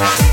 Thank